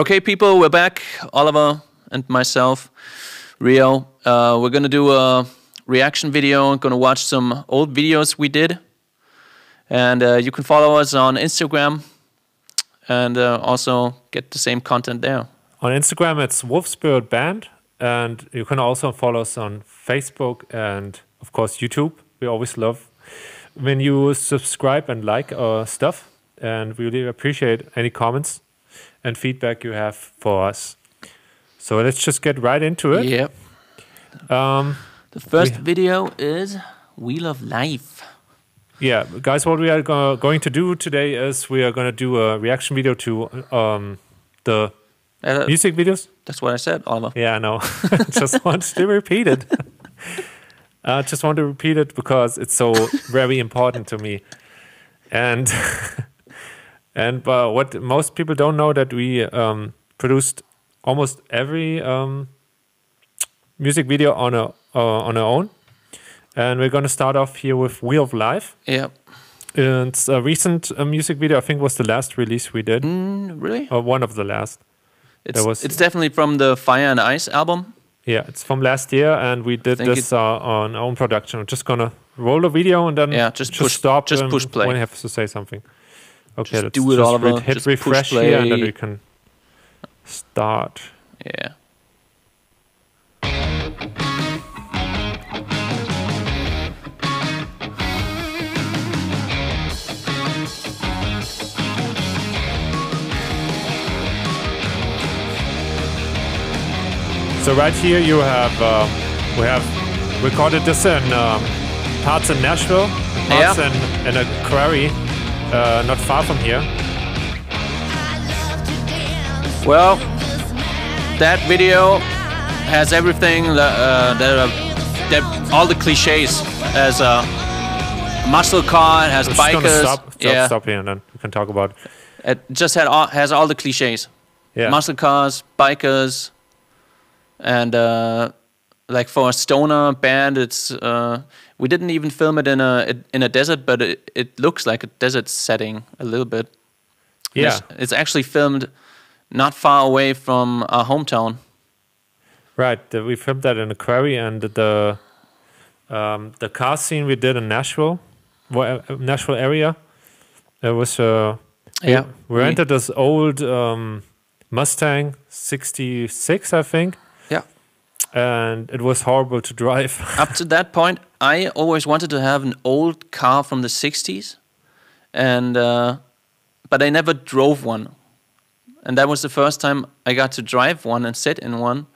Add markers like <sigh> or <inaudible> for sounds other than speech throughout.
Okay, people, we're back. Oliver and myself, Rio. Uh, we're gonna do a reaction video. I'm Gonna watch some old videos we did, and uh, you can follow us on Instagram, and uh, also get the same content there. On Instagram, it's Wolf Spirit Band, and you can also follow us on Facebook and, of course, YouTube. We always love when you subscribe and like our stuff, and we really appreciate any comments and feedback you have for us. So let's just get right into it. Yep. Um, The first video is Wheel of Life. yeah, guys, what we are go- going to do today is we are going to do a reaction video to um, the Uh, music videos. that's what I said, Oliver. Yeah, I know. <laughs> just want to repeat it. <laughs> I just want to repeat it because it's so very important to me. And <laughs> and uh, what most people don't know that we um, produced almost every um, music video on a uh, on our own. And we're going to start off here with Wheel of Life. Yep. It's a recent uh, music video. I think was the last release we did, Mm, really? or one of the last. It's, was- it's definitely from the Fire and Ice album. Yeah, it's from last year, and we did this uh, on our own production. We're just gonna roll the video and then Yeah, just push- stop. just push play. when you have to say something. Okay, Just let's do it, just Oliver. re- hit Just refresh here, and then we can start. Yeah. So right here you have um, we have recorded this in um, parts in Nashville, parts Yeah. in, in a quarry uh, not far from here. Well, that video has everything that, uh, that, uh, that all the cliches as a muscle car. It has just bikers. stop, stop, yeah, stop here, and then we can talk about. it just had all, has all the cliches. Yeah, Muscle cars, bikers, and uh, like for a stoner band, it's uh, we didn't even film it in a in a desert, but it, it looks like a desert setting a little bit. yeah. It's, it's actually filmed not far away from our hometown. Right, uh, we filmed that in a quarry, and the um, the car scene we did in Nashville, uh, Nashville area. It was uh, Yeah, we rented this old um, Mustang '66, I think. And it was horrible to drive. <laughs> Up to that point, I always wanted to have an old car from the '60s, and uh, but I never drove one. And that was the first time I got to drive one and sit in one.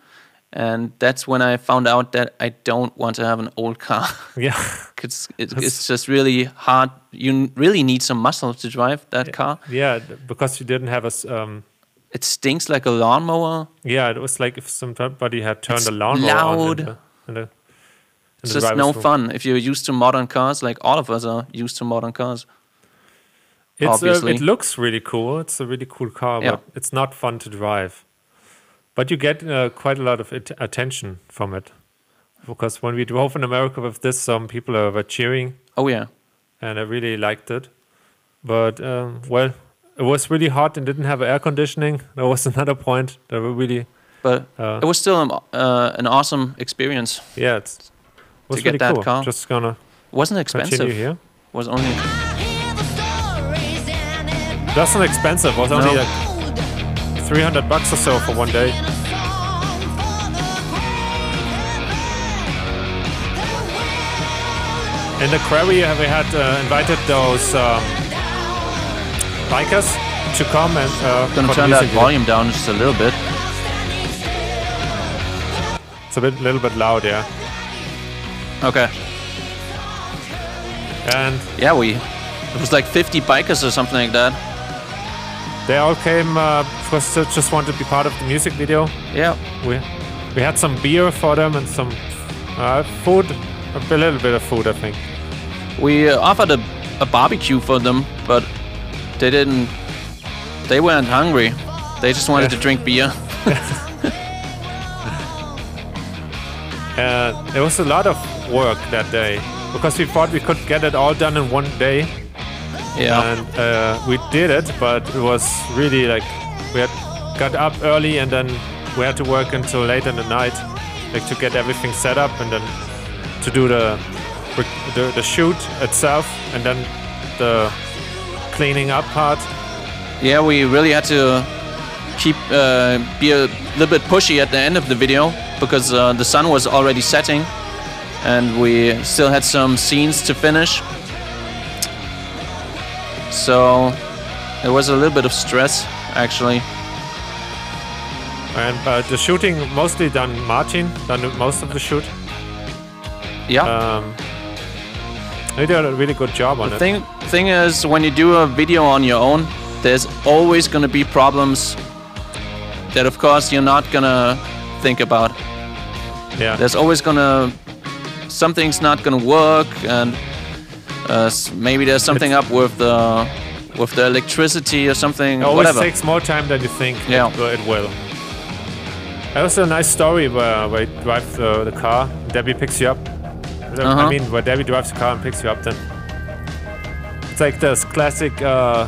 And that's when I found out that I don't want to have an old car. <laughs> yeah, it's, it, it's just really hard. You really need some muscle to drive that car. yeah, because you didn't have a. Um, It stinks like a lawnmower. yeah, it was like if somebody had turned It's the lawnmower on. loud. In the, in the, in It's just no room. fun if you're used to modern cars, like all of us are used to modern cars. It's, uh, obviously. it looks really cool. It's a really cool car, Yeah. but it's not fun to drive. But you get uh, quite a lot of it- attention from it. Because when we drove in America with this, some people uh, were cheering, Oh yeah. and I really liked it. But um, well, it was really hot and didn't have air conditioning. That was <laughs> another point. That were really But uh, it was still an, uh, an awesome experience. yeah, it's, was get really that cool. car. Just gonna It wasn't expensive. here. It was only That's not expensive. It was only No. like 300 bucks or so for one day. In the quarry, we had uh, invited those um, bikers to come and uh, gonna turn that volume down just a little bit. It's a bit, little bit loud, yeah. Okay. And Yeah, we. It was like 50 bikers or something like that. they all came uh, because they just wanted to be part of the music video. Yeah. We we had some beer for them and some uh, food, a little bit of food, I think. We uh, offered a, a barbecue for them, but they didn't. They weren't hungry. They just wanted Yeah. to drink beer. <laughs> <laughs> And it was a lot of work that day because we thought we could get it all done in one day, Yeah. and uh, we did it. But it was really like we had got up early and then we had to work until late in the night, like to get everything set up and then to do the the, the shoot itself and then the cleaning up part. Yeah, we really had to keep uh, be a little bit pushy at the end of the video because uh, the sun was already setting, and we still had some scenes to finish. So it was a little bit of stress, actually. And uh, the shooting mostly done Martin, done most of the shoot. Yeah. Um, he did a really good job on the it. thing thing is, when you do a video on your own, there's always gonna be problems that, of course, you're not gonna think about. yeah. there's always gonna something's not gonna work and uh, maybe there's something up with the with the electricity or something It always whatever takes more time than you think Yeah. it, will- it will. There's a nice story where, where you drive the, the car, Debbie picks you up. I Uh-huh. mean, where Debbie drives the car and picks you up then. It's like this classic uh,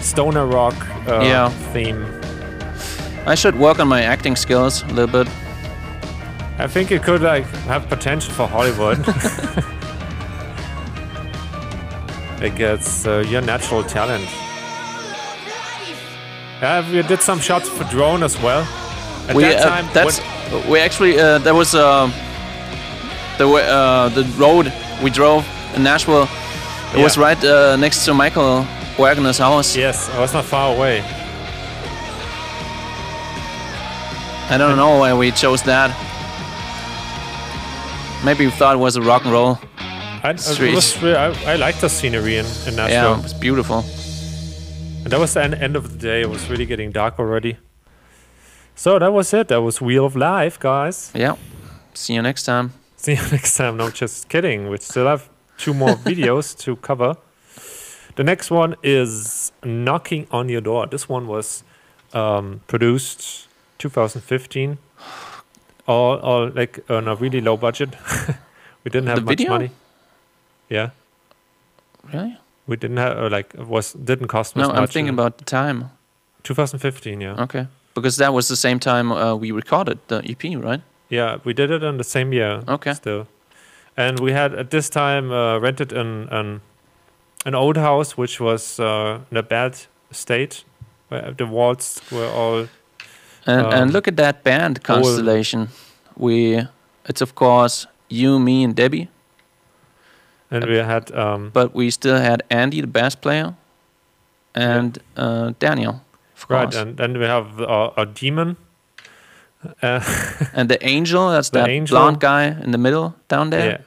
stoner rock uh, Yeah. theme. i should work on my acting skills a little bit I think it could like have potential for Hollywood. <laughs> <laughs> like it's uh, your natural talent. Yeah, we did some shots for drone as well. At we that uh, time, that's we actually uh, there was uh, the wa- uh, the road we drove in nashville it was right uh, next to michael wagener's house yes, I was not far away. i don't know why we chose that maybe we thought it was a rock and roll I, Street. was I, I liked the scenery in, in yeah Nashville. it was beautiful And that was the en- end of the day. It was really getting dark already. So that was it. That was Wheel of Life, guys. yeah see you next time See you <laughs> next time. No, just kidding. We still have two more <laughs> videos to cover. The next one is Knocking on Your Door. This one was um, produced 2015. All, all like on a really low budget. <laughs> we didn't have The much video? money. Yeah, really we didn't have uh, like it was didn't cost us no much. i'm thinking about the time 2015. Yeah, okay because that was the same time uh, we recorded the ep right yeah, we did it in the same year. Okay. still, and we had at this time uh, rented an an an old house which was uh, in a bad state, where the walls were all And, Um, and look at that band constellation. We, it's of course you, me, and Debbie, and we had um, but we still had Andy, the bass player, and uh, Daniel, of right, course, and then we have our, a demon. Uh, <laughs> and the Angel. That's The that Angel. blonde guy in the middle down there. yeah.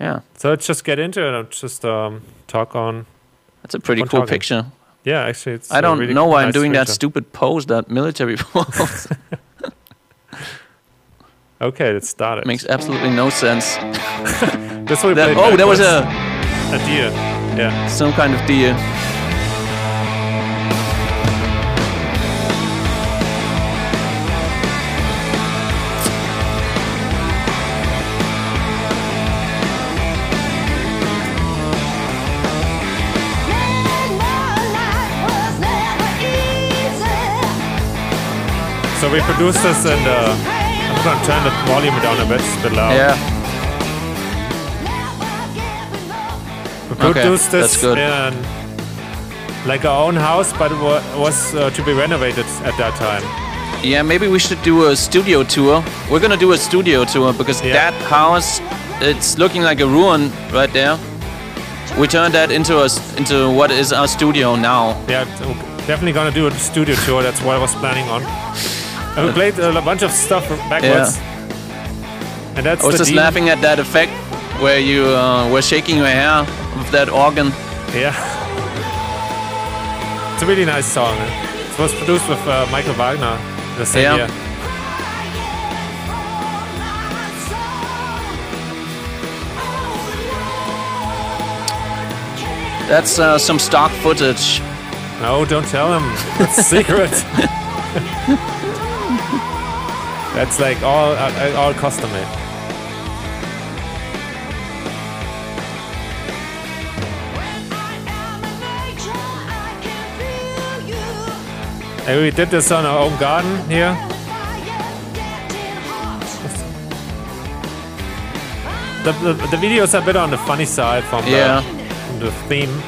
Yeah, So let's just get into it and just um, talk on. that's a pretty cool talking. picture. Yeah, actually, it's. I don't really know why I'm nice doing that stupid pose, that military <laughs> pose. <laughs> Okay, let's start it. Makes absolutely no sense. That's what we That, played oh, there was a a deer. Yeah. some kind of deer. We produced this and uh, I'm gonna turn the volume down a bit, it's a bit loud. Yeah, We Okay, produced this that's good. in like our own house, but it was uh, to be renovated at that time. Yeah, maybe we should do a studio tour. We're gonna do a studio tour because Yeah. that house, it's looking like a ruin right there. We turned that into a into what is our studio now. Yeah, definitely gonna do a studio tour. That's what I was planning on. We played a bunch of stuff backwards. And that's I was just laughing at that effect where you uh, were shaking your hair with that organ. Yeah. It's a really nice song. It was produced with uh, Michael Wagener the same Yeah. year. That's uh, some stock footage. No, don't tell him. It's secret. <laughs> That's like all uh, all custom made. Hey, we did this on our own garden here. The, the, the video's are a bit on the funny side from, Yeah. the, from the theme.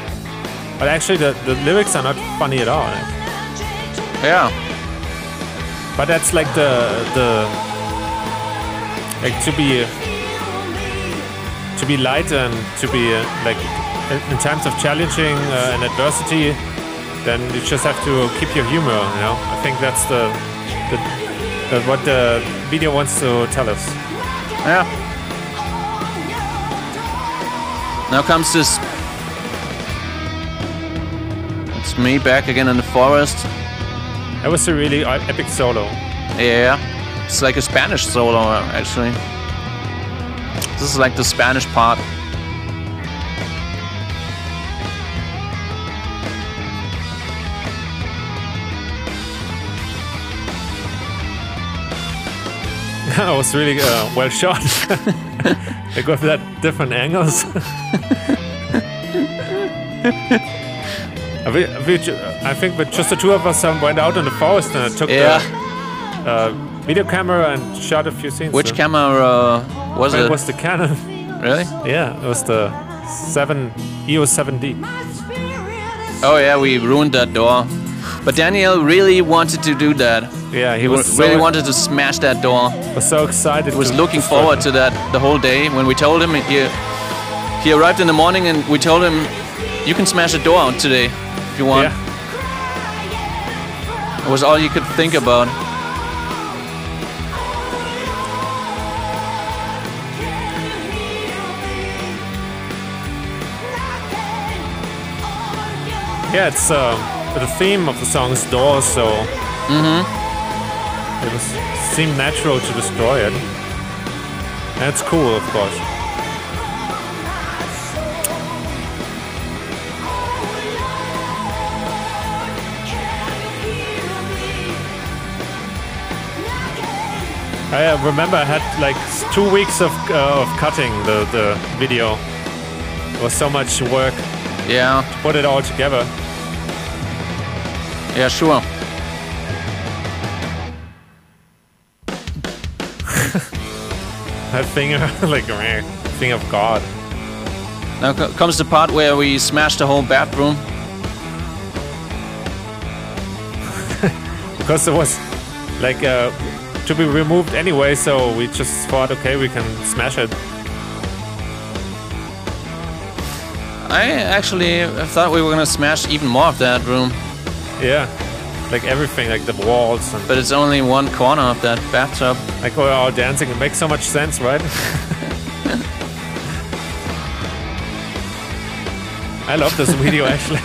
But actually, the, the lyrics are not funny at all. Yeah. But that's like the the like to be to be light and to be uh, like in, times of challenging uh, and adversity, then you just have to keep your humor. You know, I think that's the, the, the what the video wants to tell us. Yeah. Now comes this. It's me back again in the forest. That was a really uh, epic solo. Yeah. It's like a Spanish solo, actually. This is like the Spanish part. <laughs> that was really uh, well shot. <laughs> they got that different angles. <laughs> I thi- we I think that just the two of us um, went out in the forest and I took Yeah. the uh, video camera and shot a few scenes. Which so- camera uh, was It it? was the Canon. really? yeah, it was the 7 EOS 7D. Oh yeah, we ruined that door. But Daniel really wanted to do that. Yeah, he He was really so, wanted to smash that door. was so excited. He was looking forward to that the whole day. When we told him, he, he arrived in the morning and we told him, you can smash the door out today if you want. Yeah. It was all you could think about. Yeah, it's uh, the theme of the song is doors, so Mm-hmm. it was seemed natural to destroy it. That's cool, of course. I uh, remember I had like two weeks of, uh, of cutting the, the video. It was so much work Yeah, to put it all together. yeah, sure. <laughs> That finger, <laughs> like thing of God. Now comes the part where we smash the whole bathroom. <laughs> Because it was like uh, to be removed anyway, so we just thought, okay, we can smash it. I actually thought we were gonna smash even more of that room, Yeah, like everything, like the walls and but it's only one corner of that bathtub. like we're all dancing. It makes so much sense, right? <laughs> I love this video <laughs> actually.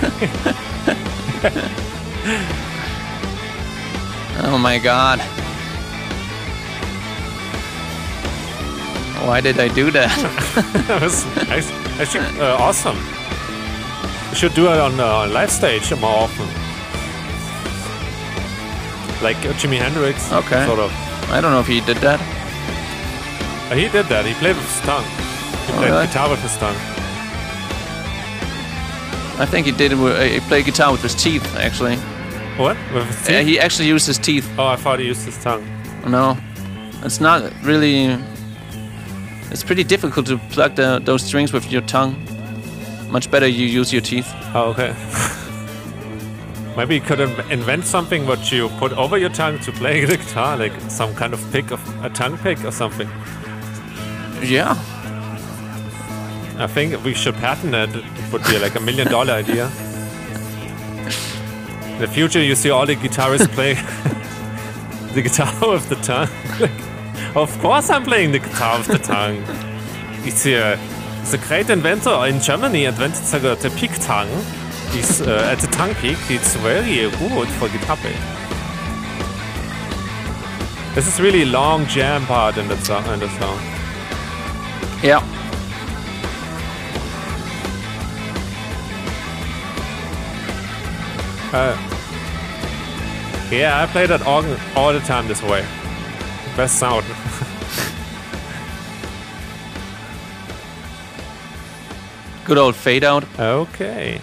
Oh my god. Why did I do that? <laughs> that was act- actually uh, awesome. We should do it on uh, live stage more often. Like uh, Jimi Hendrix, Okay. sort of. I don't know if he did that. Uh, he did that. He played with his tongue. He played guitar with his tongue. I think he did. it with- uh, He played guitar with his teeth, actually. What? With his Yeah, teeth? he actually used his teeth. oh, I thought he used his tongue. No, it's not really. It's pretty difficult to plug the, those strings with your tongue. Much better you use your teeth. Oh, okay. <laughs> Maybe you could in- invent something what you put over your tongue to play the guitar, like some kind of pick of a tongue pick or something. Yeah. I think we should patent it. It would be like a million dollar idea. In the future, you see all the guitarists play <laughs> the guitar <laughs> with the tongue. Of course, I'm playing the guitar with the tongue. It's uh, the great inventor in Germany invented the, the pick tongue. It's uh, at the tongue pick. It's very good for guitar pick. This is really long jam part in the song. In the song. Yeah. Uh, yeah, I play that organ all the time this way. Best sound. Good old fade out. okay.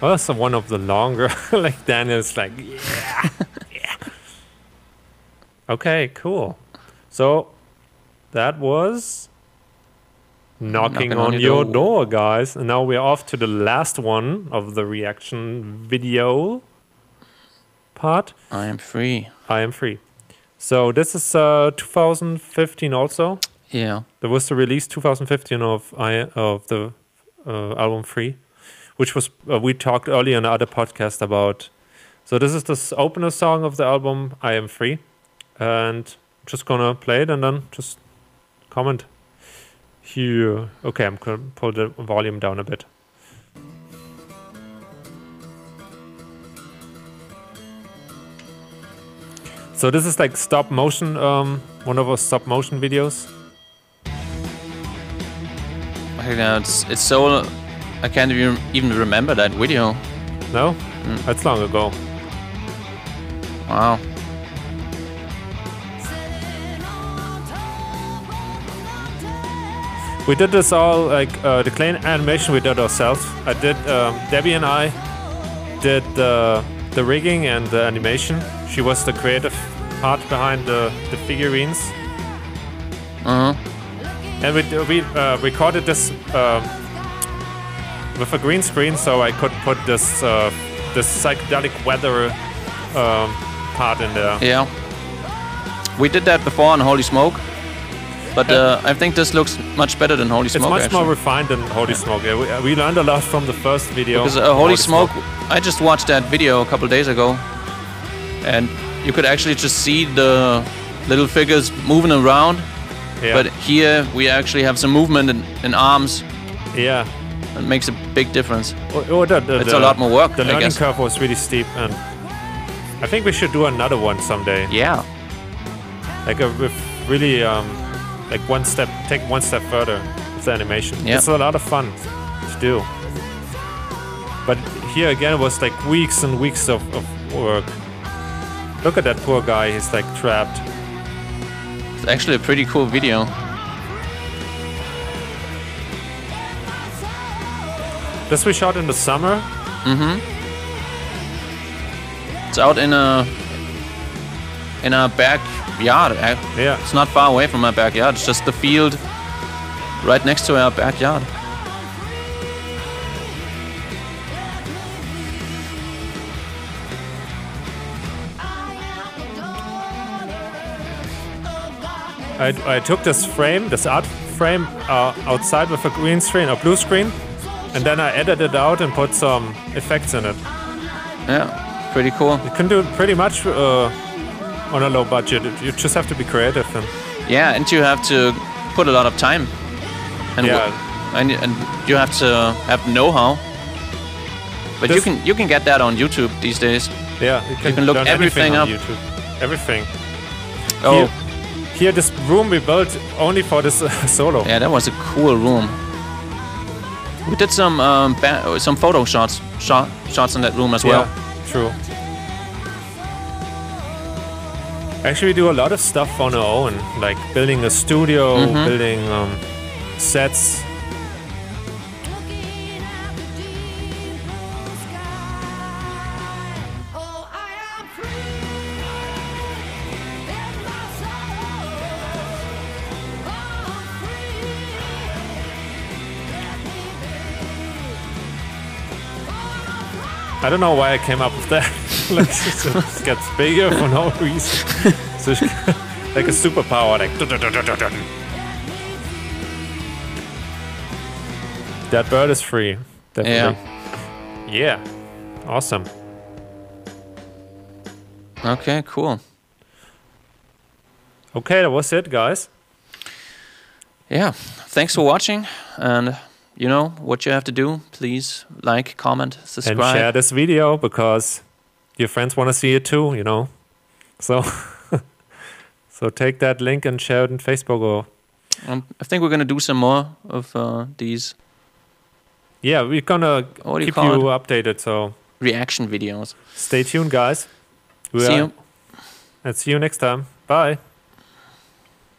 Well, that's one of the longer, <laughs> like Daniel's like, yeah, yeah. Okay, cool. So that was knocking, Knocking on, on your your door, guys. And now we're off to the last one of the reaction video part. I am free. I am free. So this is uh, 2015 also. Yeah. There was the release 2015 of I of the uh, album Free, which was uh, we talked earlier in other podcast about. So this is the opener song of the album I Am Free, and I'm just gonna play it and then just comment here. Okay, I'm gonna pull the volume down a bit. So this is like stop motion, um, one of our stop motion videos. Now it's it's so I can't even even remember that video. No, that's long ago. Wow. We did this all like uh, the clean animation we did ourselves. I did um, Debbie and I did the the rigging and the animation. She was the creative part behind the the figurines, Uh huh. And we we uh, recorded this um, with a green screen, so I could put this uh, this psychedelic weather um, part in there. Yeah. We did that before on Holy Smoke, but uh, I think this looks much better than Holy Smoke. It's much actually. more refined than Holy Smoke. Yeah, we, uh, we learned a lot from the first video. Because uh, of Holy Smoke, I just watched that video a couple days ago, and you could actually just see the little figures moving around. Yeah. But here we actually have some movement in, in arms. yeah. It makes a big difference. Oh, oh, the, the, It's the- a lot more work, The learning curve was really steep, and I think we should do another one someday. Yeah. Like a, with really um, like one step, take one step further with the animation. Yeah. It's a lot of fun to do. But here again, it was like weeks and weeks of, of work. Look at that poor guy. He's like trapped. It's actually a pretty cool video. This we shot in the summer. Mm-hmm. It's out in a in our backyard. Eh? Yeah. It's not far away from my backyard. It's just the field right next to our backyard. I, I took this frame, this art frame, uh, outside with a green screen or blue screen, and then I edited it out and put some effects in it. Yeah, pretty cool. You can do it pretty much uh, on a low budget. You just have to be creative. And Yeah, and you have to put a lot of time. And Yeah. and, and you have to have know-how. But you can you can get that on YouTube these days. yeah, you can, can look everything up. YouTube. Everything. Oh, Here, here, this room we built only for this uh, <laughs> solo. yeah, that was a cool room. We did some um, some photo shots shot, shots in that room as well. Yeah, true. Actually, we do a lot of stuff on our own, like building a studio, Mm-hmm. building um, sets. I don't know why I came up with that. <laughs> like, it just gets bigger for no reason. so <laughs> like a superpower, like. That bird is free. Definitely. Yeah. Awesome. Okay, cool. Okay, that was it, guys. Yeah, thanks for watching, and you know what you have to do. Please like, comment, subscribe, And share this video because your friends want to see it too, you know. So <laughs> so take that link and share it on Facebook or Um, I think we're gonna do some more of uh, these yeah, we're gonna What do you keep you updated. So reaction videos. stay tuned, guys. We See are- you. And see you next time. Bye.